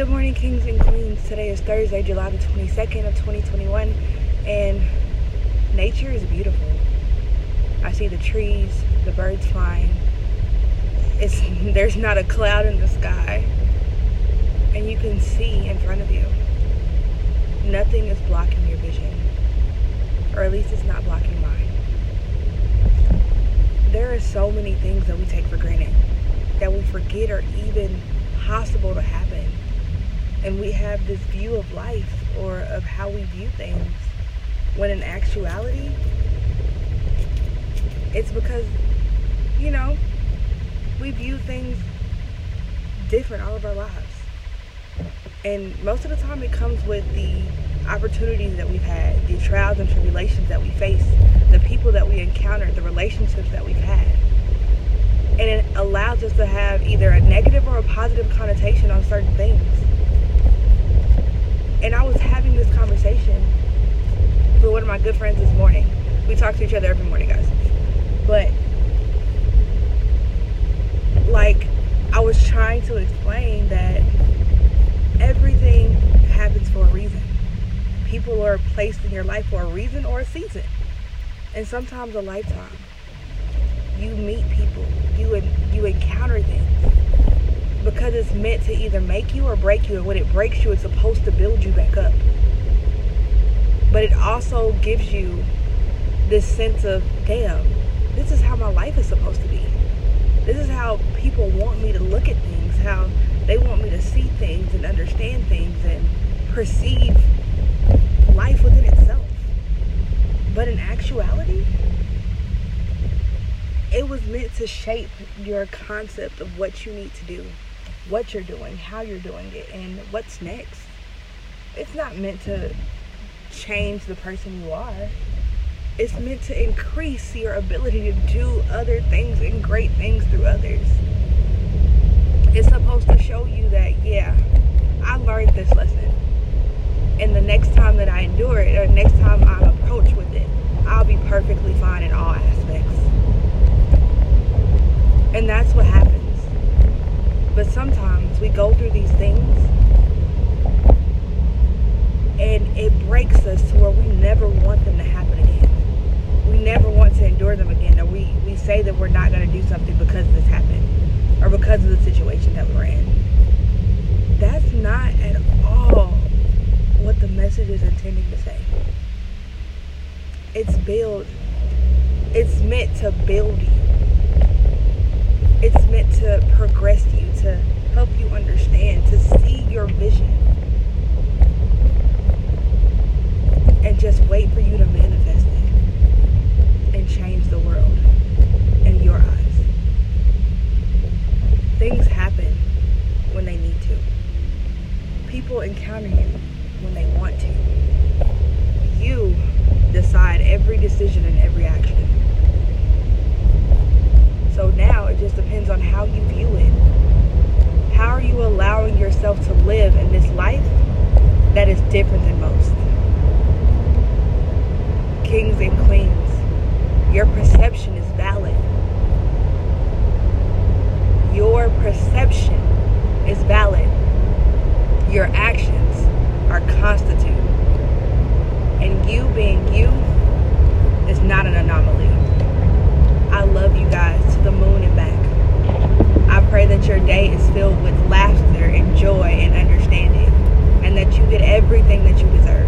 Good morning, kings and queens. Today is Thursday, July the 22nd of 2021, and nature is beautiful. I see the trees, the birds flying. It's there's not a cloud in the sky, and you can see in front of you. Nothing is blocking your vision, or at least it's not blocking mine. There are so many things that we take for granted that we forget are even possible to happen and we have this view of life or of how we view things when in actuality it's because you know we view things different all of our lives. And most of the time it comes with the opportunities that we've had the trials and tribulations that we face the people that we encounter the relationships that we've had. And it allows us to have either a negative or a positive connotation on certain things and I was having this conversation with one of my good friends this morning. We talk to each other every morning, guys. But like I was trying to explain that everything happens for a reason. People are placed in your life for a reason or a season. And sometimes a lifetime. You meet people. You you encounter things because it's meant to either make you or break you and when it breaks you it's supposed to build you back up but it also gives you this sense of damn this is how my life is supposed to be this is how people want me to look at things how they want me to see things and understand things and perceive life within itself but in actuality it was meant to shape your concept of what you need to do what you're doing, how you're doing it, and what's next. It's not meant to change the person you are. It's meant to increase your ability to do other things and great things through others. It's supposed to show you that, yeah, I learned this lesson. And the next time that I endure it, or next time I approach with it, I'll be perfectly fine in all aspects. And that's what happens but sometimes we go through these things and it breaks us to where we never want them to happen again. We never want to endure them again. Or we, we say that we're not going to do something because this happened or because of the situation that we're in. That's not at all what the message is intending to say. It's build. It's meant to build you it's meant to progress you, to help you understand, to see your vision. And just wait for you to manifest it and change the world in your eyes. Things happen when they need to. People encounter you when they want to. You decide every decision and every action. So now it just depends on how you view it. How are you allowing yourself to live in this life that is different than most? Kings and queens, your perception is valid. Your perception is valid. Your actions are constituted. And you being you is not an anomaly. I love you guys to the moon and back. I pray that your day is filled with laughter and joy and understanding, and that you get everything that you deserve.